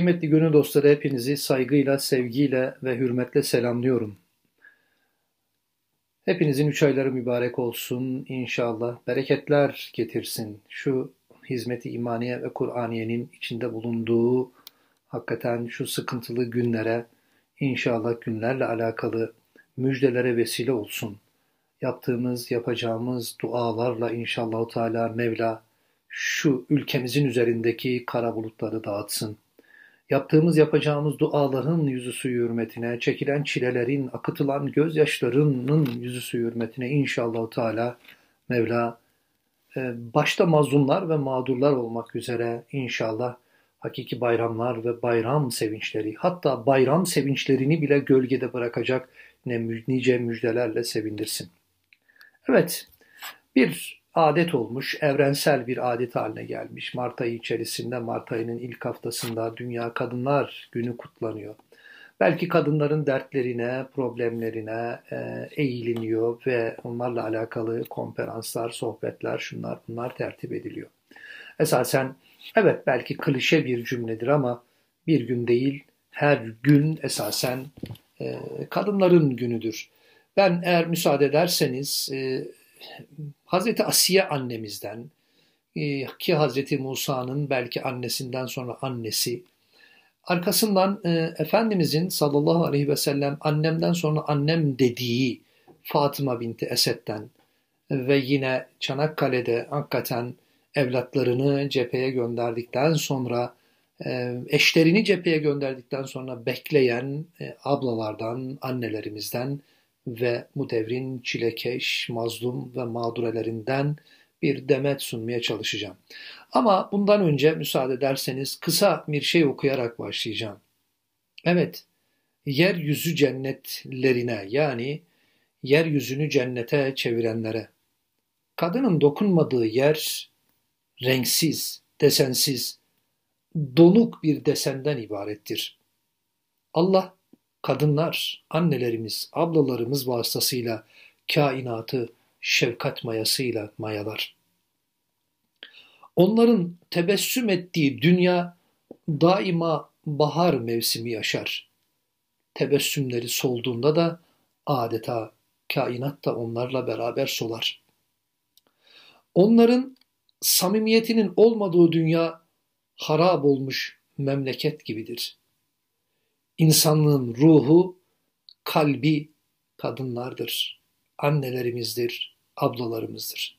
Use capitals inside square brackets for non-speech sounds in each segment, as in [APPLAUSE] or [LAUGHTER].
Kıymetli gönül dostları hepinizi saygıyla, sevgiyle ve hürmetle selamlıyorum. Hepinizin üç ayları mübarek olsun inşallah. Bereketler getirsin. Şu hizmeti imaniye ve Kur'aniyenin içinde bulunduğu hakikaten şu sıkıntılı günlere inşallah günlerle alakalı müjdelere vesile olsun. Yaptığımız, yapacağımız dualarla inşallah Teala Mevla şu ülkemizin üzerindeki kara bulutları dağıtsın. Yaptığımız yapacağımız duaların yüzüsü hürmetine, çekilen çilelerin, akıtılan gözyaşlarının yüzüsü hürmetine inşallah Teala Mevla e, başta mazlumlar ve mağdurlar olmak üzere inşallah hakiki bayramlar ve bayram sevinçleri hatta bayram sevinçlerini bile gölgede bırakacak ne nice müjdelerle sevindirsin. Evet bir adet olmuş, evrensel bir adet haline gelmiş. Mart ayı içerisinde, Mart ayının ilk haftasında Dünya Kadınlar Günü kutlanıyor. Belki kadınların dertlerine, problemlerine e, eğiliniyor ve onlarla alakalı konferanslar, sohbetler, şunlar bunlar tertip ediliyor. Esasen evet belki klişe bir cümledir ama bir gün değil, her gün esasen e, kadınların günüdür. Ben eğer müsaade ederseniz e, Hazreti Asiye annemizden e, ki Hazreti Musa'nın belki annesinden sonra annesi arkasından e, Efendimizin sallallahu aleyhi ve sellem annemden sonra annem dediği Fatıma binti Esed'den ve yine Çanakkale'de hakikaten evlatlarını cepheye gönderdikten sonra e, eşlerini cepheye gönderdikten sonra bekleyen ablalardan, annelerimizden ve bu devrin çilekeş, mazlum ve mağdurelerinden bir demet sunmaya çalışacağım. Ama bundan önce müsaade ederseniz kısa bir şey okuyarak başlayacağım. Evet, yeryüzü cennetlerine yani yeryüzünü cennete çevirenlere, kadının dokunmadığı yer renksiz, desensiz, donuk bir desenden ibarettir. Allah kadınlar, annelerimiz, ablalarımız vasıtasıyla kainatı şefkat mayasıyla mayalar. Onların tebessüm ettiği dünya daima bahar mevsimi yaşar. Tebessümleri solduğunda da adeta kainat da onlarla beraber solar. Onların samimiyetinin olmadığı dünya harap olmuş memleket gibidir. İnsanlığın ruhu, kalbi kadınlardır, annelerimizdir, ablalarımızdır.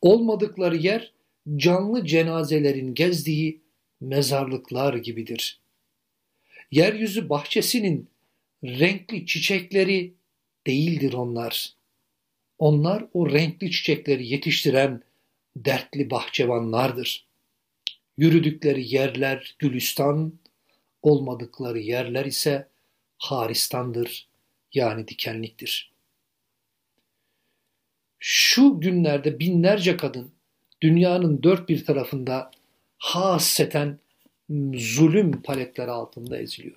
Olmadıkları yer canlı cenazelerin gezdiği mezarlıklar gibidir. Yeryüzü bahçesinin renkli çiçekleri değildir onlar. Onlar o renkli çiçekleri yetiştiren dertli bahçevanlardır. Yürüdükleri yerler gülistan, olmadıkları yerler ise haristandır yani dikenliktir. Şu günlerde binlerce kadın dünyanın dört bir tarafında haseten zulüm paletleri altında eziliyor.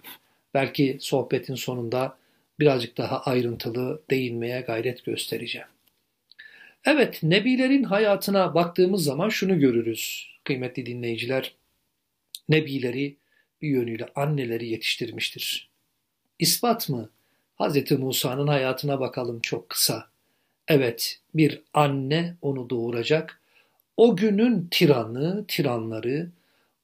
Belki sohbetin sonunda birazcık daha ayrıntılı değinmeye gayret göstereceğim. Evet, nebilerin hayatına baktığımız zaman şunu görürüz kıymetli dinleyiciler. Nebileri bir yönüyle anneleri yetiştirmiştir. İspat mı? Hz. Musa'nın hayatına bakalım çok kısa. Evet, bir anne onu doğuracak. O günün tiranı, tiranları,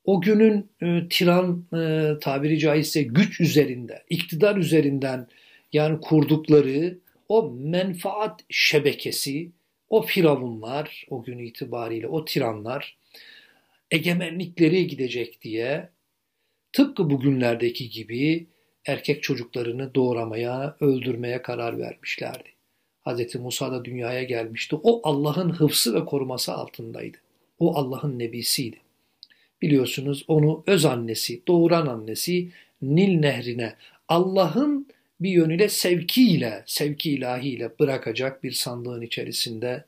o günün e, tiran e, tabiri caizse güç üzerinde, iktidar üzerinden yani kurdukları o menfaat şebekesi, o firavunlar, o gün itibariyle o tiranlar egemenlikleri gidecek diye tıpkı bugünlerdeki gibi erkek çocuklarını doğramaya, öldürmeye karar vermişlerdi. Hz. Musa da dünyaya gelmişti. O Allah'ın hıfsı ve koruması altındaydı. O Allah'ın nebisiydi. Biliyorsunuz onu öz annesi, doğuran annesi Nil nehrine Allah'ın bir yönüyle sevkiyle, sevki ilahiyle bırakacak bir sandığın içerisinde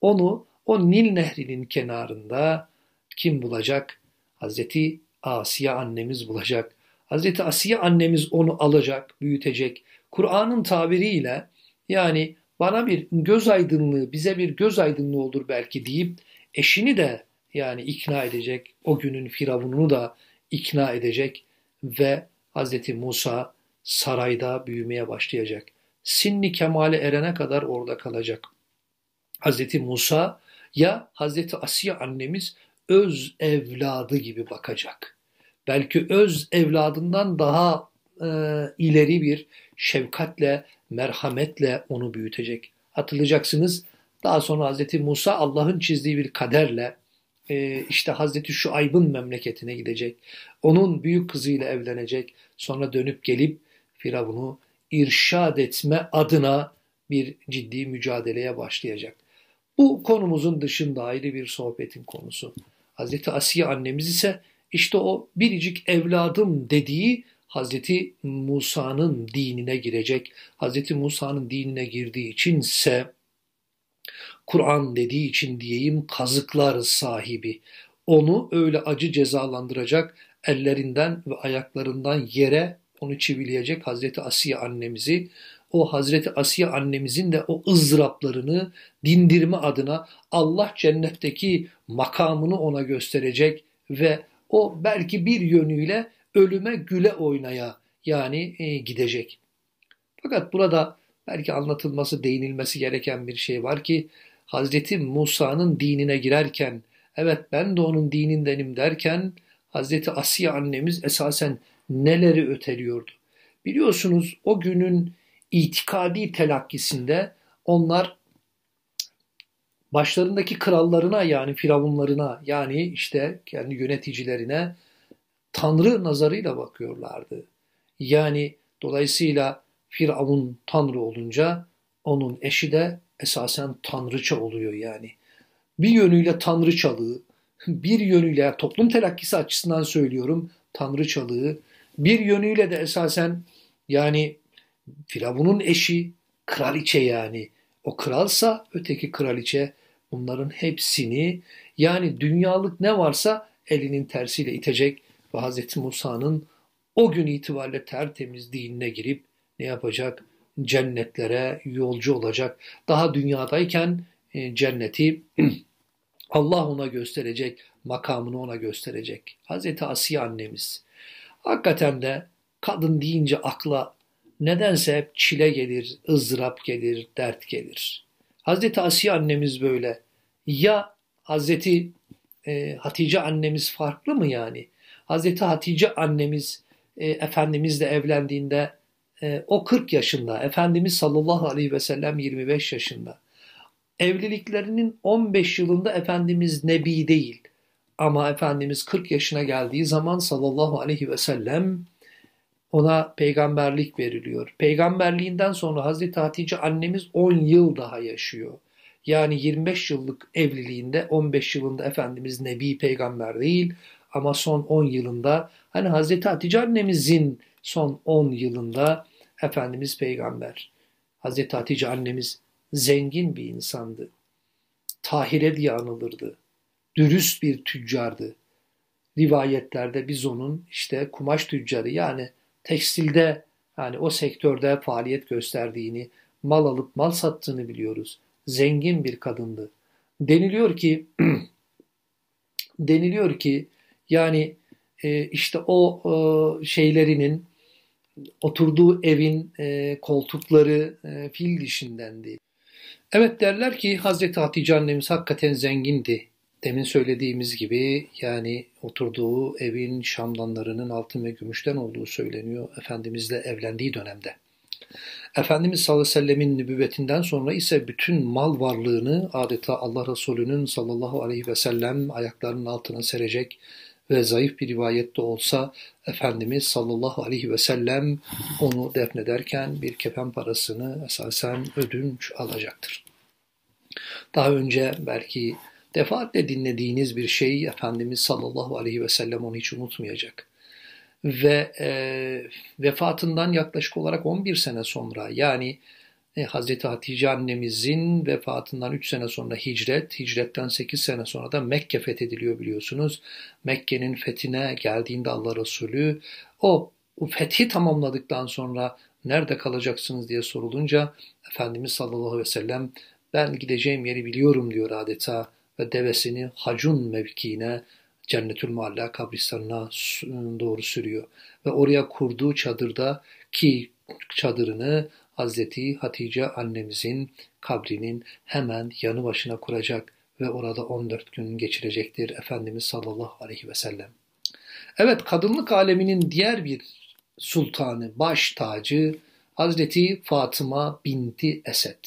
onu o Nil nehrinin kenarında kim bulacak? Hazreti Asiye annemiz bulacak. Hazreti Asiye annemiz onu alacak, büyütecek. Kur'an'ın tabiriyle yani bana bir göz aydınlığı, bize bir göz aydınlığı olur belki deyip eşini de yani ikna edecek, o günün firavununu da ikna edecek ve Hazreti Musa sarayda büyümeye başlayacak. Sinni kemale erene kadar orada kalacak. Hazreti Musa ya Hazreti Asiye annemiz öz evladı gibi bakacak. Belki öz evladından daha e, ileri bir şefkatle, merhametle onu büyütecek. Hatırlayacaksınız daha sonra Hazreti Musa Allah'ın çizdiği bir kaderle e, işte Hazreti Şuayb'ın memleketine gidecek. Onun büyük kızıyla evlenecek. Sonra dönüp gelip Firavun'u irşad etme adına bir ciddi mücadeleye başlayacak. Bu konumuzun dışında ayrı bir sohbetin konusu. Hazreti Asiye annemiz ise işte o biricik evladım dediği Hazreti Musa'nın dinine girecek. Hazreti Musa'nın dinine girdiği içinse Kur'an dediği için diyeyim kazıklar sahibi. Onu öyle acı cezalandıracak ellerinden ve ayaklarından yere onu çivileyecek Hazreti Asiye annemizi o Hazreti Asiye annemizin de o ızdıraplarını dindirme adına Allah cennetteki makamını ona gösterecek ve o belki bir yönüyle ölüme güle oynaya yani e, gidecek. Fakat burada belki anlatılması, değinilmesi gereken bir şey var ki Hazreti Musa'nın dinine girerken evet ben de onun dinindenim derken Hazreti Asiye annemiz esasen neleri öteliyordu. Biliyorsunuz o günün itikadi telakkisinde onlar başlarındaki krallarına yani firavunlarına yani işte kendi yöneticilerine tanrı nazarıyla bakıyorlardı. Yani dolayısıyla Firavun tanrı olunca onun eşi de esasen tanrıça oluyor yani. Bir yönüyle tanrıçalığı, bir yönüyle toplum telakkisi açısından söylüyorum tanrıçalığı, bir yönüyle de esasen yani Firavun'un eşi kraliçe yani. O kralsa öteki kraliçe bunların hepsini yani dünyalık ne varsa elinin tersiyle itecek ve Hz. Musa'nın o gün itibariyle tertemiz dinine girip ne yapacak? Cennetlere yolcu olacak. Daha dünyadayken e, cenneti [CLEARS THROAT] Allah ona gösterecek, makamını ona gösterecek. Hz. Asiye annemiz. Hakikaten de kadın deyince akla nedense hep çile gelir, ızdırap gelir, dert gelir. Hazreti Asiye annemiz böyle. Ya Hazreti e, Hatice annemiz farklı mı yani? Hazreti Hatice annemiz e, Efendimizle evlendiğinde e, o 40 yaşında, Efendimiz sallallahu aleyhi ve sellem 25 yaşında. Evliliklerinin 15 yılında Efendimiz Nebi değil. Ama Efendimiz 40 yaşına geldiği zaman sallallahu aleyhi ve sellem ona peygamberlik veriliyor. Peygamberliğinden sonra Hazreti Hatice annemiz 10 yıl daha yaşıyor. Yani 25 yıllık evliliğinde 15 yılında Efendimiz Nebi peygamber değil ama son 10 yılında hani Hazreti Hatice annemizin son 10 yılında Efendimiz peygamber. Hazreti Hatice annemiz zengin bir insandı. Tahire diye anılırdı. Dürüst bir tüccardı. Rivayetlerde biz onun işte kumaş tüccarı yani tekstilde yani o sektörde faaliyet gösterdiğini, mal alıp mal sattığını biliyoruz. Zengin bir kadındı. Deniliyor ki [CLEARS THROAT] deniliyor ki yani e, işte o e, şeylerinin oturduğu evin e, koltukları e, fil dişindendi. Evet derler ki Hazreti Hatice annemiz hakikaten zengindi. Demin söylediğimiz gibi yani oturduğu evin şamdanlarının altın ve gümüşten olduğu söyleniyor Efendimizle evlendiği dönemde. Efendimiz sallallahu aleyhi ve sellemin nübüvvetinden sonra ise bütün mal varlığını adeta Allah Resulü'nün sallallahu aleyhi ve sellem ayaklarının altına serecek ve zayıf bir rivayette olsa Efendimiz sallallahu aleyhi ve sellem onu defnederken bir kefen parasını esasen ödünç alacaktır. Daha önce belki defaatle dinlediğiniz bir şey Efendimiz sallallahu aleyhi ve sellem onu hiç unutmayacak. Ve e, vefatından yaklaşık olarak 11 sene sonra yani e, Hazreti Hatice annemizin vefatından 3 sene sonra hicret, hicretten 8 sene sonra da Mekke fethediliyor biliyorsunuz. Mekke'nin fethine geldiğinde Allah Resulü o fethi tamamladıktan sonra nerede kalacaksınız diye sorulunca Efendimiz sallallahu aleyhi ve sellem ben gideceğim yeri biliyorum diyor adeta ve devesini Hacun mevkiine Cennetül Mualla kabristanına doğru sürüyor. Ve oraya kurduğu çadırda ki çadırını Hazreti Hatice annemizin kabrinin hemen yanı başına kuracak ve orada 14 gün geçirecektir Efendimiz sallallahu aleyhi ve sellem. Evet kadınlık aleminin diğer bir sultanı, baş tacı Hazreti Fatıma binti Esed.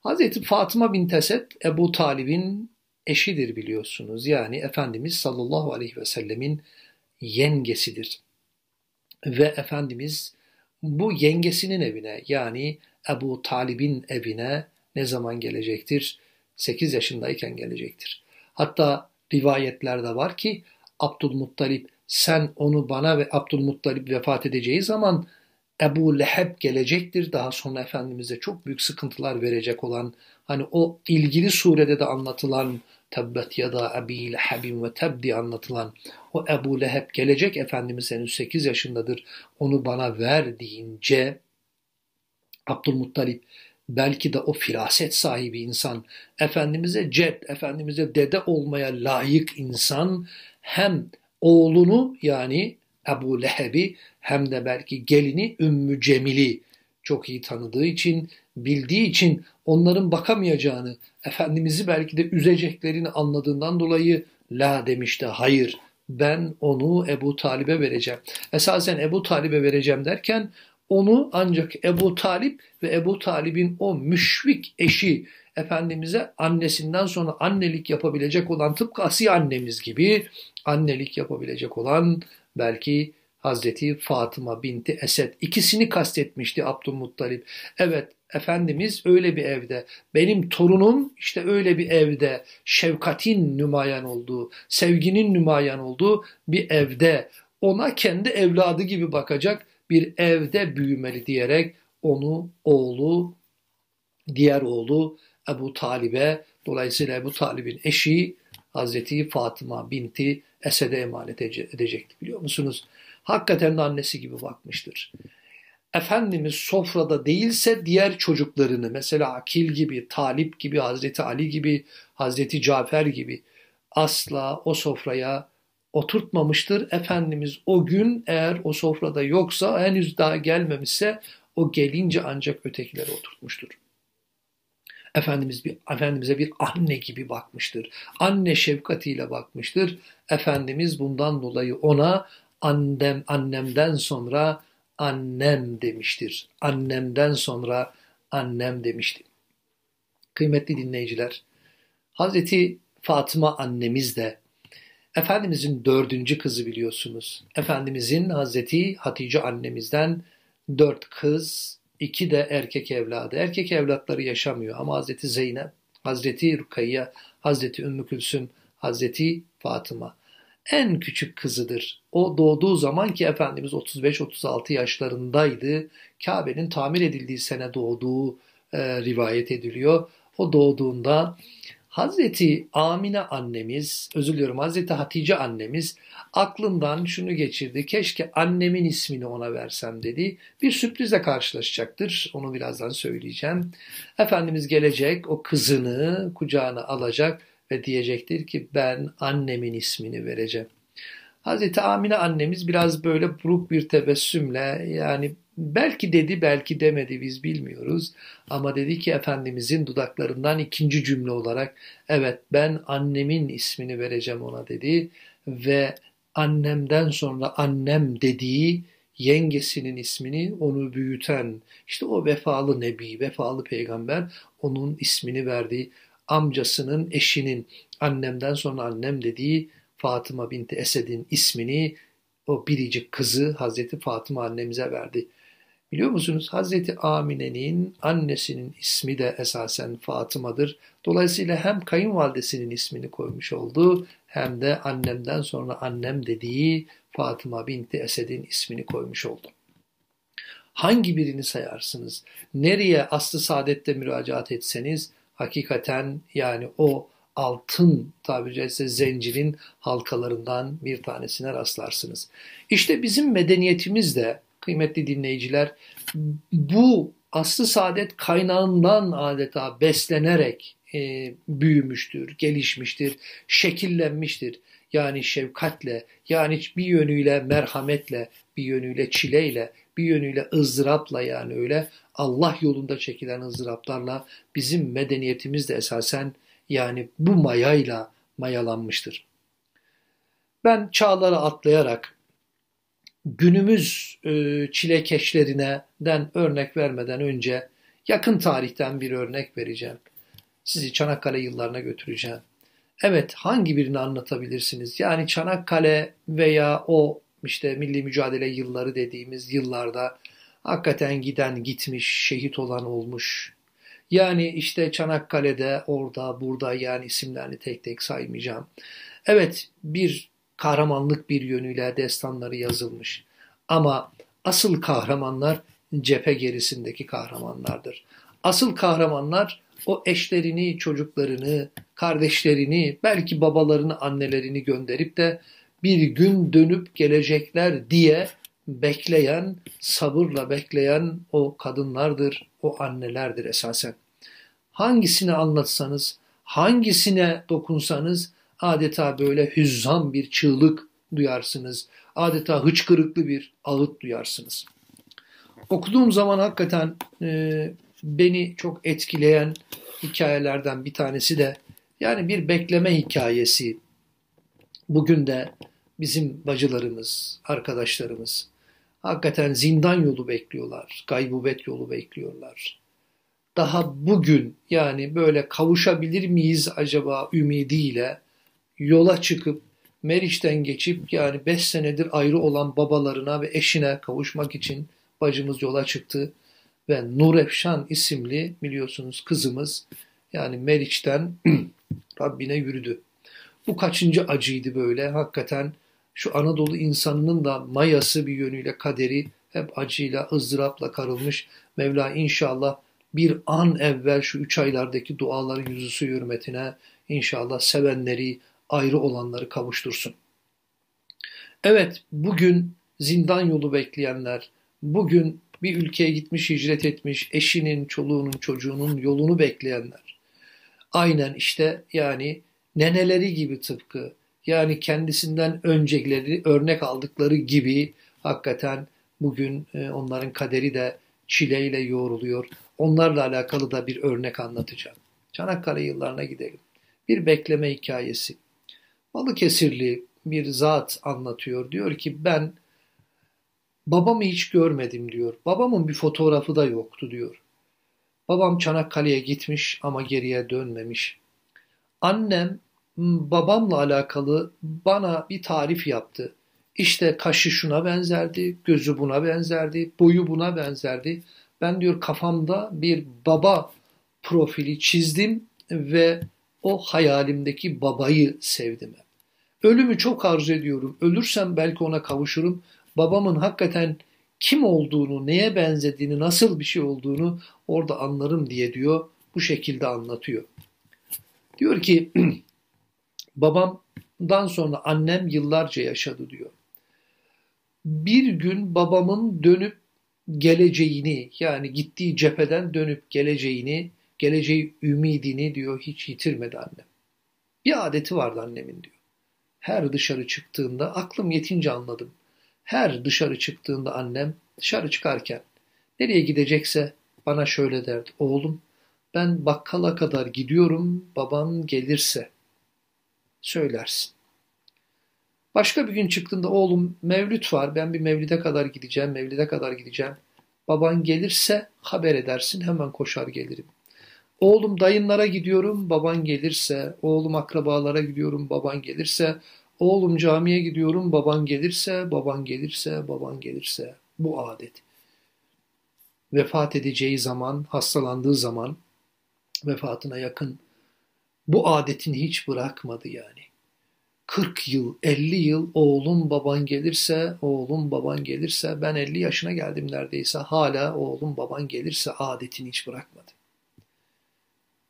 Hazreti Fatıma binti Esed Ebu Talib'in eşidir biliyorsunuz. Yani Efendimiz sallallahu aleyhi ve sellemin yengesidir. Ve Efendimiz bu yengesinin evine yani Ebu Talib'in evine ne zaman gelecektir? 8 yaşındayken gelecektir. Hatta rivayetlerde var ki Abdülmuttalip sen onu bana ve Abdülmuttalip vefat edeceği zaman Ebu Leheb gelecektir. Daha sonra Efendimiz'e çok büyük sıkıntılar verecek olan hani o ilgili surede de anlatılan Tebbet ya da Ebi Lehebin ve Teb anlatılan o Ebu Leheb gelecek Efendimiz henüz 8 yaşındadır. Onu bana ver deyince Abdülmuttalip belki de o firaset sahibi insan, Efendimiz'e ced, Efendimiz'e dede olmaya layık insan hem oğlunu yani Ebu Leheb'i hem de belki gelini Ümmü Cemil'i çok iyi tanıdığı için, bildiği için onların bakamayacağını, Efendimiz'i belki de üzeceklerini anladığından dolayı la demişti. Hayır ben onu Ebu Talib'e vereceğim. Esasen Ebu Talib'e vereceğim derken onu ancak Ebu Talip ve Ebu Talib'in o müşvik eşi Efendimiz'e annesinden sonra annelik yapabilecek olan tıpkı Asiye annemiz gibi annelik yapabilecek olan belki Hazreti Fatıma binti Esed ikisini kastetmişti Abdülmuttalip. Evet Efendimiz öyle bir evde, benim torunum işte öyle bir evde şefkatin nümayan olduğu, sevginin nümayan olduğu bir evde ona kendi evladı gibi bakacak bir evde büyümeli diyerek onu oğlu, diğer oğlu Ebu Talib'e, dolayısıyla Ebu Talib'in eşi Hazreti Fatıma binti Esed'e emanet edecekti biliyor musunuz? Hakikaten de annesi gibi bakmıştır. Efendimiz sofrada değilse diğer çocuklarını mesela Akil gibi, Talip gibi, Hazreti Ali gibi, Hazreti Cafer gibi asla o sofraya oturtmamıştır. Efendimiz o gün eğer o sofrada yoksa henüz daha gelmemişse o gelince ancak ötekileri oturtmuştur. Efendimiz bir Efendimize bir anne gibi bakmıştır. Anne şefkatiyle bakmıştır. Efendimiz bundan dolayı ona annem annemden sonra annem demiştir. Annemden sonra annem demişti. Kıymetli dinleyiciler, Hazreti Fatıma annemiz de Efendimizin dördüncü kızı biliyorsunuz. Efendimizin Hazreti Hatice annemizden dört kız, iki de erkek evladı. Erkek evlatları yaşamıyor ama Hazreti Zeynep, Hazreti Rukayya, Hazreti Ümmü Külsüm, Hazreti Fatıma en küçük kızıdır. O doğduğu zaman ki Efendimiz 35-36 yaşlarındaydı. Kabe'nin tamir edildiği sene doğduğu e, rivayet ediliyor. O doğduğunda Hazreti Amine annemiz, özür diliyorum Hazreti Hatice annemiz aklından şunu geçirdi. Keşke annemin ismini ona versem dedi. Bir sürprizle karşılaşacaktır. Onu birazdan söyleyeceğim. Efendimiz gelecek, o kızını kucağına alacak ve diyecektir ki ben annemin ismini vereceğim. Hazreti Amine annemiz biraz böyle buruk bir tebessümle yani belki dedi belki demedi biz bilmiyoruz. Ama dedi ki Efendimizin dudaklarından ikinci cümle olarak evet ben annemin ismini vereceğim ona dedi. Ve annemden sonra annem dediği yengesinin ismini onu büyüten işte o vefalı nebi, vefalı peygamber onun ismini verdi. Amcasının eşinin annemden sonra annem dediği Fatıma binti Esed'in ismini o biricik kızı Hazreti Fatıma annemize verdi. Biliyor musunuz Hazreti Amine'nin annesinin ismi de esasen Fatıma'dır. Dolayısıyla hem kayınvalidesinin ismini koymuş oldu hem de annemden sonra annem dediği Fatıma binti Esed'in ismini koymuş oldu. Hangi birini sayarsınız? Nereye aslı saadette müracaat etseniz hakikaten yani o altın tabiri caizse zencirin halkalarından bir tanesine rastlarsınız. İşte bizim medeniyetimiz de kıymetli dinleyiciler bu aslı saadet kaynağından adeta beslenerek e, büyümüştür, gelişmiştir, şekillenmiştir. Yani şefkatle, yani bir yönüyle merhametle, bir yönüyle çileyle, bir yönüyle ızdırapla yani öyle Allah yolunda çekilen ızdıraplarla bizim medeniyetimiz de esasen yani bu mayayla mayalanmıştır. Ben çağları atlayarak günümüz e, çilekeşlerinden örnek vermeden önce yakın tarihten bir örnek vereceğim. Sizi Çanakkale yıllarına götüreceğim. Evet hangi birini anlatabilirsiniz? Yani Çanakkale veya o işte milli mücadele yılları dediğimiz yıllarda hakikaten giden gitmiş, şehit olan olmuş. Yani işte Çanakkale'de orada burada yani isimlerini tek tek saymayacağım. Evet bir kahramanlık bir yönüyle destanları yazılmış. Ama asıl kahramanlar cephe gerisindeki kahramanlardır. Asıl kahramanlar o eşlerini, çocuklarını, kardeşlerini, belki babalarını, annelerini gönderip de bir gün dönüp gelecekler diye bekleyen, sabırla bekleyen o kadınlardır, o annelerdir esasen. Hangisini anlatsanız, hangisine dokunsanız adeta böyle hüzzam bir çığlık duyarsınız. Adeta hıçkırıklı bir ağıt duyarsınız. Okuduğum zaman hakikaten e, beni çok etkileyen hikayelerden bir tanesi de yani bir bekleme hikayesi. Bugün de bizim bacılarımız, arkadaşlarımız hakikaten zindan yolu bekliyorlar, gaybubet yolu bekliyorlar. Daha bugün yani böyle kavuşabilir miyiz acaba ümidiyle yola çıkıp Meriç'ten geçip yani 5 senedir ayrı olan babalarına ve eşine kavuşmak için bacımız yola çıktı. Ve Nur Efşan isimli biliyorsunuz kızımız yani Meriç'ten [CLEARS THROAT] Rabbine yürüdü. Bu kaçıncı acıydı böyle hakikaten şu Anadolu insanının da mayası bir yönüyle kaderi hep acıyla, ızdırapla karılmış. Mevla inşallah bir an evvel şu üç aylardaki duaların yüzüsü hürmetine inşallah sevenleri, ayrı olanları kavuştursun. Evet bugün zindan yolu bekleyenler, bugün bir ülkeye gitmiş, hicret etmiş, eşinin, çoluğunun, çocuğunun yolunu bekleyenler. Aynen işte yani neneleri gibi tıpkı yani kendisinden öncekileri örnek aldıkları gibi hakikaten bugün e, onların kaderi de çileyle yoğruluyor. Onlarla alakalı da bir örnek anlatacağım. Çanakkale yıllarına gidelim. Bir bekleme hikayesi. Balıkesirli bir zat anlatıyor. Diyor ki ben babamı hiç görmedim diyor. Babamın bir fotoğrafı da yoktu diyor. Babam Çanakkale'ye gitmiş ama geriye dönmemiş. Annem babamla alakalı bana bir tarif yaptı. İşte kaşı şuna benzerdi, gözü buna benzerdi, boyu buna benzerdi. Ben diyor kafamda bir baba profili çizdim ve o hayalimdeki babayı sevdim. Ölümü çok arzu ediyorum. Ölürsem belki ona kavuşurum. Babamın hakikaten kim olduğunu, neye benzediğini, nasıl bir şey olduğunu orada anlarım diye diyor. Bu şekilde anlatıyor. Diyor ki [CLEARS THROAT] babamdan sonra annem yıllarca yaşadı diyor. Bir gün babamın dönüp geleceğini yani gittiği cepheden dönüp geleceğini geleceği ümidini diyor hiç yitirmedi annem. Bir adeti vardı annemin diyor. Her dışarı çıktığında aklım yetince anladım. Her dışarı çıktığında annem dışarı çıkarken nereye gidecekse bana şöyle derdi. Oğlum ben bakkala kadar gidiyorum baban gelirse söylersin. Başka bir gün çıktığında oğlum mevlüt var ben bir mevlide kadar gideceğim mevlide kadar gideceğim. Baban gelirse haber edersin hemen koşar gelirim. Oğlum dayınlara gidiyorum, baban gelirse, oğlum akrabalara gidiyorum, baban gelirse, oğlum camiye gidiyorum, baban gelirse, baban gelirse, baban gelirse. Bu adet. Vefat edeceği zaman, hastalandığı zaman, vefatına yakın bu adetini hiç bırakmadı yani. 40 yıl, 50 yıl oğlum baban gelirse, oğlum baban gelirse, ben 50 yaşına geldim neredeyse hala oğlum baban gelirse adetini hiç bırakmadı.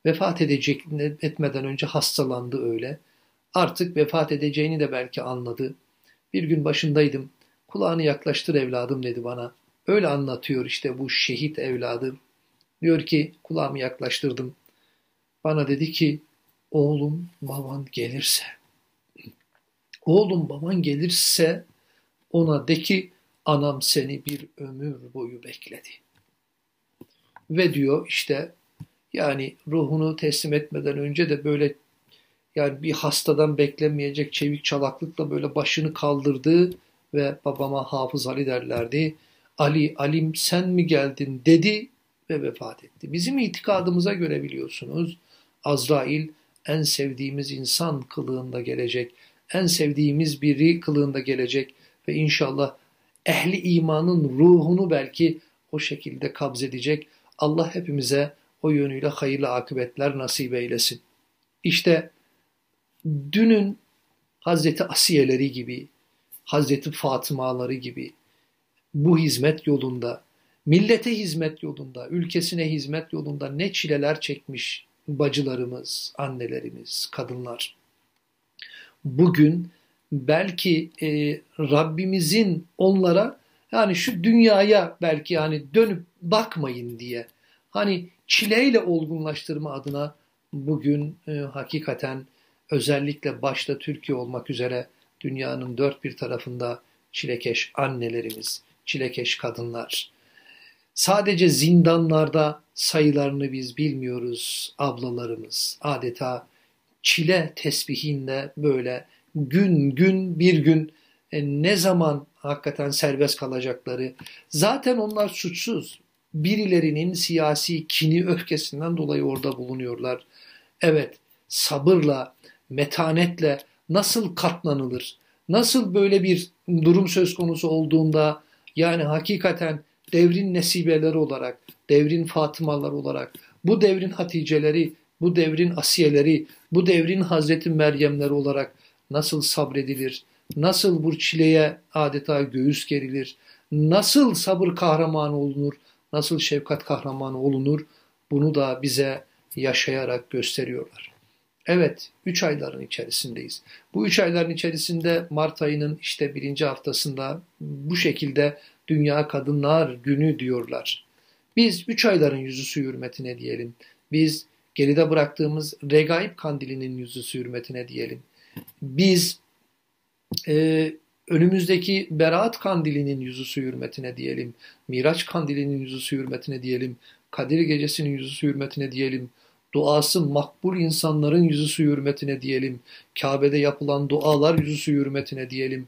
Vefat edecek etmeden önce hastalandı öyle. Artık vefat edeceğini de belki anladı. Bir gün başındaydım. Kulağını yaklaştır evladım dedi bana. Öyle anlatıyor işte bu şehit evladım. Diyor ki kulağımı yaklaştırdım. Bana dedi ki oğlum baban gelirse oğlum baban gelirse ona de ki anam seni bir ömür boyu bekledi. Ve diyor işte yani ruhunu teslim etmeden önce de böyle yani bir hastadan beklenmeyecek çevik çalaklıkla böyle başını kaldırdı ve babama Hafız Ali derlerdi. Ali, Alim sen mi geldin dedi ve vefat etti. Bizim itikadımıza göre biliyorsunuz Azrail en sevdiğimiz insan kılığında gelecek, en sevdiğimiz biri kılığında gelecek ve inşallah ehli imanın ruhunu belki o şekilde kabzedecek. Allah hepimize o yönüyle hayırlı akıbetler nasip eylesin. İşte dünün Hazreti Asiyeleri gibi, Hazreti Fatımaları gibi bu hizmet yolunda, millete hizmet yolunda, ülkesine hizmet yolunda ne çileler çekmiş bacılarımız, annelerimiz, kadınlar. Bugün belki e, Rabbimizin onlara yani şu dünyaya belki yani dönüp bakmayın diye hani çileyle olgunlaştırma adına bugün e, hakikaten özellikle başta Türkiye olmak üzere dünyanın dört bir tarafında çilekeş annelerimiz, çilekeş kadınlar. Sadece zindanlarda sayılarını biz bilmiyoruz ablalarımız. Adeta çile tesbihinde böyle gün gün bir gün e, ne zaman hakikaten serbest kalacakları. Zaten onlar suçsuz. Birilerinin siyasi kini öfkesinden dolayı orada bulunuyorlar. Evet sabırla, metanetle nasıl katlanılır? Nasıl böyle bir durum söz konusu olduğunda yani hakikaten devrin nesibeleri olarak, devrin Fatımalar olarak, bu devrin Haticeleri, bu devrin Asiyeleri, bu devrin Hazreti Meryemleri olarak nasıl sabredilir, nasıl bu çileye adeta göğüs gerilir, nasıl sabır kahramanı olunur, nasıl şefkat kahramanı olunur bunu da bize yaşayarak gösteriyorlar. Evet, üç ayların içerisindeyiz. Bu üç ayların içerisinde Mart ayının işte birinci haftasında bu şekilde Dünya Kadınlar Günü diyorlar. Biz üç ayların yüzüsü hürmetine diyelim. Biz geride bıraktığımız Regaib Kandili'nin yüzüsü hürmetine diyelim. Biz e, önümüzdeki Berat Kandili'nin yüzüsü hürmetine diyelim. Miraç Kandili'nin yüzüsü hürmetine diyelim. Kadir Gecesi'nin yüzüsü hürmetine diyelim duası makbul insanların yüzüsü hürmetine diyelim. Kabe'de yapılan dualar yüzüsü hürmetine diyelim.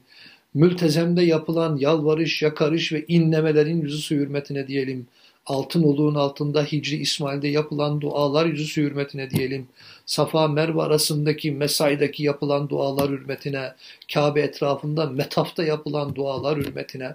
Mültezemde yapılan yalvarış, yakarış ve inlemelerin yüzüsü hürmetine diyelim. Altın oluğun altında Hicri İsmail'de yapılan dualar yüzüsü hürmetine diyelim. Safa Merve arasındaki mesaidaki yapılan dualar hürmetine, Kabe etrafında metafta yapılan dualar hürmetine,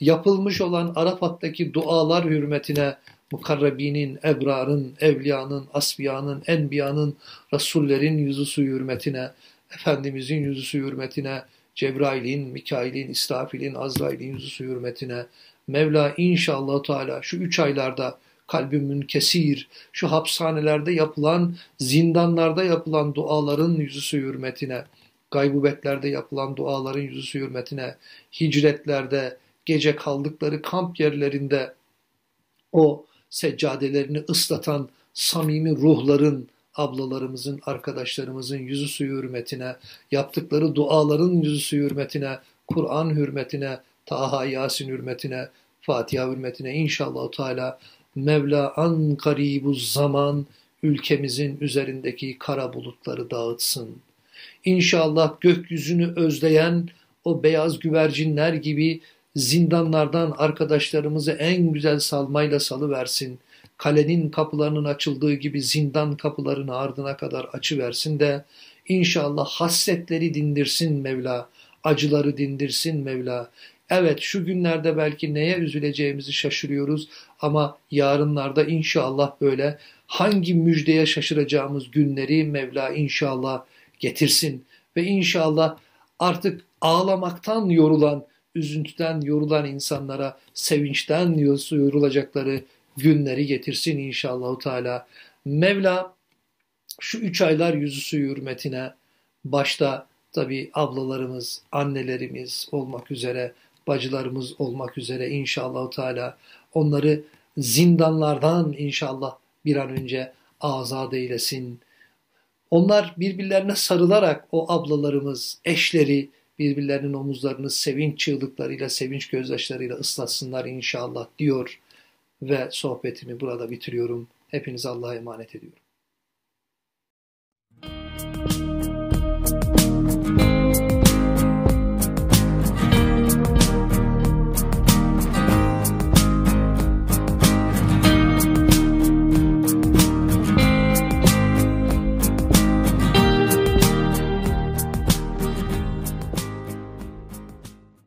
yapılmış olan Arafat'taki dualar hürmetine, mukarrebinin, ebrarın, evliyanın, asbiyanın, enbiyanın, rasullerin yüzüsü hürmetine, Efendimizin yüzüsü hürmetine, Cebrail'in, Mikail'in, İsrafil'in, Azrail'in yüzüsü hürmetine, Mevla inşallah Teala şu üç aylarda kalbimin kesir, şu hapishanelerde yapılan, zindanlarda yapılan duaların yüzüsü hürmetine, gaybubetlerde yapılan duaların yüzüsü hürmetine, hicretlerde, gece kaldıkları kamp yerlerinde o seccadelerini ıslatan samimi ruhların, ablalarımızın, arkadaşlarımızın yüzü suyu hürmetine, yaptıkları duaların yüzü suyu hürmetine, Kur'an hürmetine, Taha Yasin hürmetine, Fatiha hürmetine inşallah Teala Mevla an karibuz zaman ülkemizin üzerindeki kara bulutları dağıtsın. İnşallah gökyüzünü özleyen o beyaz güvercinler gibi zindanlardan arkadaşlarımızı en güzel salmayla salıversin. Kalenin kapılarının açıldığı gibi zindan kapılarını ardına kadar açıversin de inşallah hasretleri dindirsin Mevla, acıları dindirsin Mevla. Evet şu günlerde belki neye üzüleceğimizi şaşırıyoruz ama yarınlarda inşallah böyle hangi müjdeye şaşıracağımız günleri Mevla inşallah getirsin ve inşallah artık ağlamaktan yorulan üzüntüden yorulan insanlara sevinçten yorulacakları günleri getirsin inşallah Teala. Mevla şu üç aylar yüzüsü hürmetine başta tabi ablalarımız, annelerimiz olmak üzere, bacılarımız olmak üzere inşallah Teala onları zindanlardan inşallah bir an önce azat eylesin. Onlar birbirlerine sarılarak o ablalarımız, eşleri birbirlerinin omuzlarını sevinç çığlıklarıyla, sevinç gözyaşlarıyla ıslatsınlar inşallah diyor ve sohbetimi burada bitiriyorum. Hepinizi Allah'a emanet ediyorum.